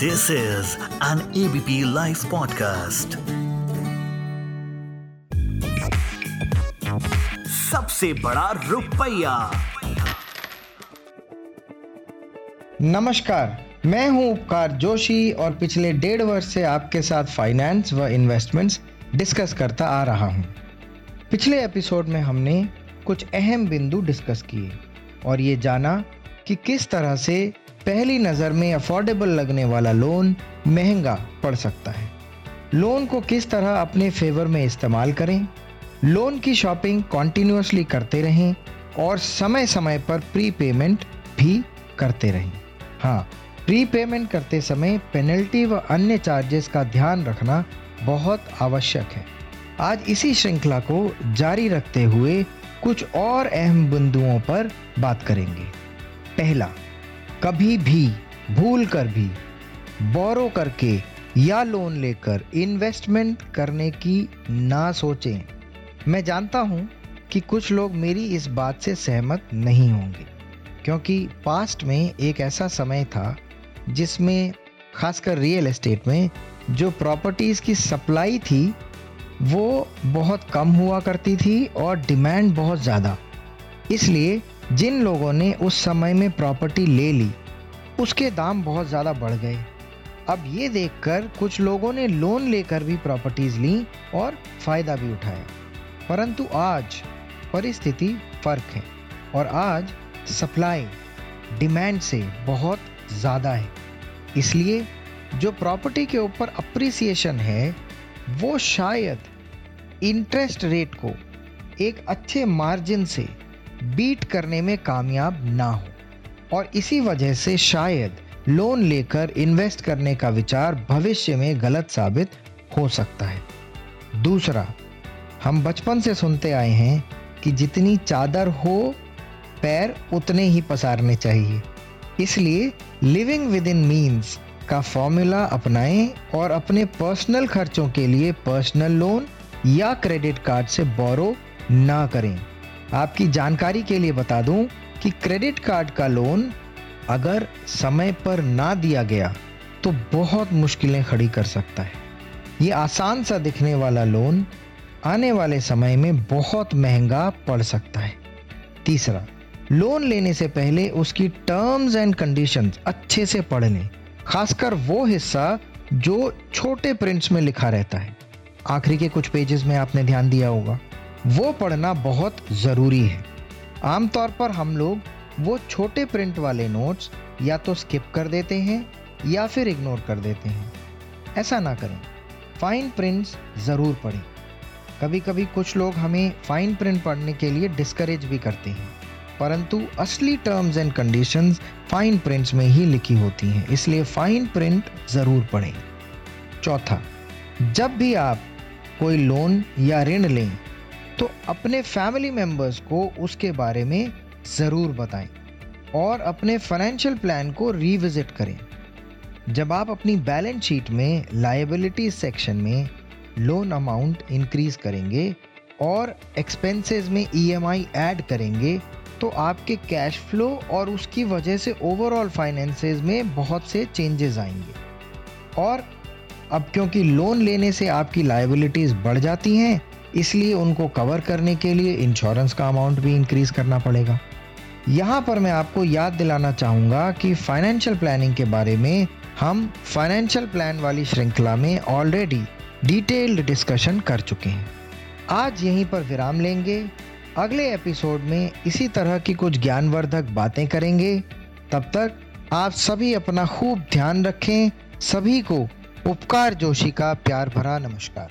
This is an ABP Life podcast. सबसे बड़ा रुपया नमस्कार, मैं हूँ उपकार जोशी और पिछले डेढ़ वर्ष से आपके साथ फाइनेंस व इन्वेस्टमेंट्स डिस्कस करता आ रहा हूँ। पिछले एपिसोड में हमने कुछ अहम बिंदु डिस्कस किए और ये जाना कि किस तरह से पहली नज़र में अफोर्डेबल लगने वाला लोन महँगा पड़ सकता है। लोन को किस तरह अपने फेवर में इस्तेमाल करें? लोन की शॉपिंग कॉन्टिन्यूसली करते रहें और समय समय पर प्री पेमेंट भी करते रहें। हाँ प्री पेमेंट करते समय पेनल्टी व अन्य चार्जेस का ध्यान रखना बहुत आवश्यक है। आज इसी श्रृंखला को जारी रखते हुए कुछ और अहम बिंदुओं पर बात करेंगे। पहला कभी भी, भूल कर भी बोरो करके या लोन लेकर इन्वेस्टमेंट करने की ना सोचें। मैं जानता हूँ कि कुछ लोग मेरी इस बात से सहमत नहीं होंगे, क्योंकि पास्ट में एक ऐसा समय था जिसमें, खासकर रियल एस्टेट में, जो प्रॉपर्टीज़ की सप्लाई थी, वो बहुत कम हुआ करती थी और डिमांड बहुत ज़्यादा। इसलिए जिन लोगों ने उस समय में प्रॉपर्टी ले ली, उसके दाम बहुत ज़्यादा बढ़ गए। अब ये देखकर कुछ लोगों ने लोन लेकर भी प्रॉपर्टीज़ ली और फ़ायदा भी उठाया। परंतु आज परिस्थिति फ़र्क है और आज सप्लाई डिमांड से बहुत ज़्यादा है। इसलिए जो प्रॉपर्टी के ऊपर अप्रिसिएशन है, वो शायद इंटरेस्ट रेट को एक अच्छे मार्जिन से बीट करने में कामयाब ना हो। और इसी वजह से शायद लोन लेकर इन्वेस्ट करने का विचार भविष्य में गलत साबित हो सकता है। दूसरा, हम बचपन से सुनते आए हैं कि जितनी चादर हो, पैर उतने ही पसारने चाहिए। इसलिए लिविंग विद इन मीन्स का फॉर्मूला अपनाएँ और अपने पर्सनल खर्चों के लिए पर्सनल लोन या क्रेडिट कार्ड से बोरो ना करें। आपकी जानकारी के लिए बता दूँ कि क्रेडिट कार्ड का लोन अगर समय पर ना दिया गया तो बहुत मुश्किलें खड़ी कर सकता है। ये आसान सा दिखने वाला लोन आने वाले समय में बहुत महँगा पड़ सकता है। तीसरा, लोन लेने से पहले उसकी टर्म्स एंड कंडीशंस अच्छे से पढ़ लें, खासकर वो हिस्सा जो छोटे प्रिंट्स में लिखा रहता है। आखिरी के कुछ पेजेस में आपने ध्यान दिया होगा। वो पढ़ना बहुत ज़रूरी है। आमतौर पर हम लोग वो छोटे प्रिंट वाले नोट्स या तो स्किप कर देते हैं या फिर इग्नोर कर देते हैं। ऐसा ना करें। फाइन प्रिंट्स ज़रूर पढ़ें। कभी कभी कुछ लोग हमें फाइन प्रिंट पढ़ने के लिए डिस्करेज भी करते हैं। परंतु असली terms and conditions fine prints में ही लिखी होती हैं। इसलिए फाइन प्रिंट ज़रूर पढ़ें। चौथा, जब भी आप कोई लोन या ऋण लें तो अपने फैमिली मेंबर्स को उसके बारे में ज़रूर बताएँ और अपने फाइनेंशियल प्लान को रिविजिट करें। जब आप अपनी बैलेंस शीट में लाइबिलिटी सेक्शन में लोन अमाउंट इंक्रीज करेंगे और एक्सपेंसेस में ईएमआई e ऐड करेंगे तो आपके कैश फ्लो और उसकी वजह से ओवरऑल फाइनेंसेस में बहुत से चेंजेस आएँगे। और अब क्योंकि लोन लेने से आपकी लाइबिलिटीज़ बढ़ जाती हैं इसलिए उनको कवर करने के लिए इंश्योरेंस का अमाउंट भी इंक्रीज करना पड़ेगा। यहाँ पर मैं आपको याद दिलाना चाहूँगा कि फाइनेंशियल प्लानिंग के बारे में हम फाइनेंशियल प्लान वाली श्रृंखला में ऑलरेडी डिटेल्ड डिस्कशन कर चुके हैं। आज यहीं पर विराम लेंगे। अगले एपिसोड में इसी तरह की कुछ ज्ञानवर्धक बातें करेंगे। तब तक आप सभी अपना खूब ध्यान रखें। सभी को उपकार जोशी का प्यार भरा नमस्कार।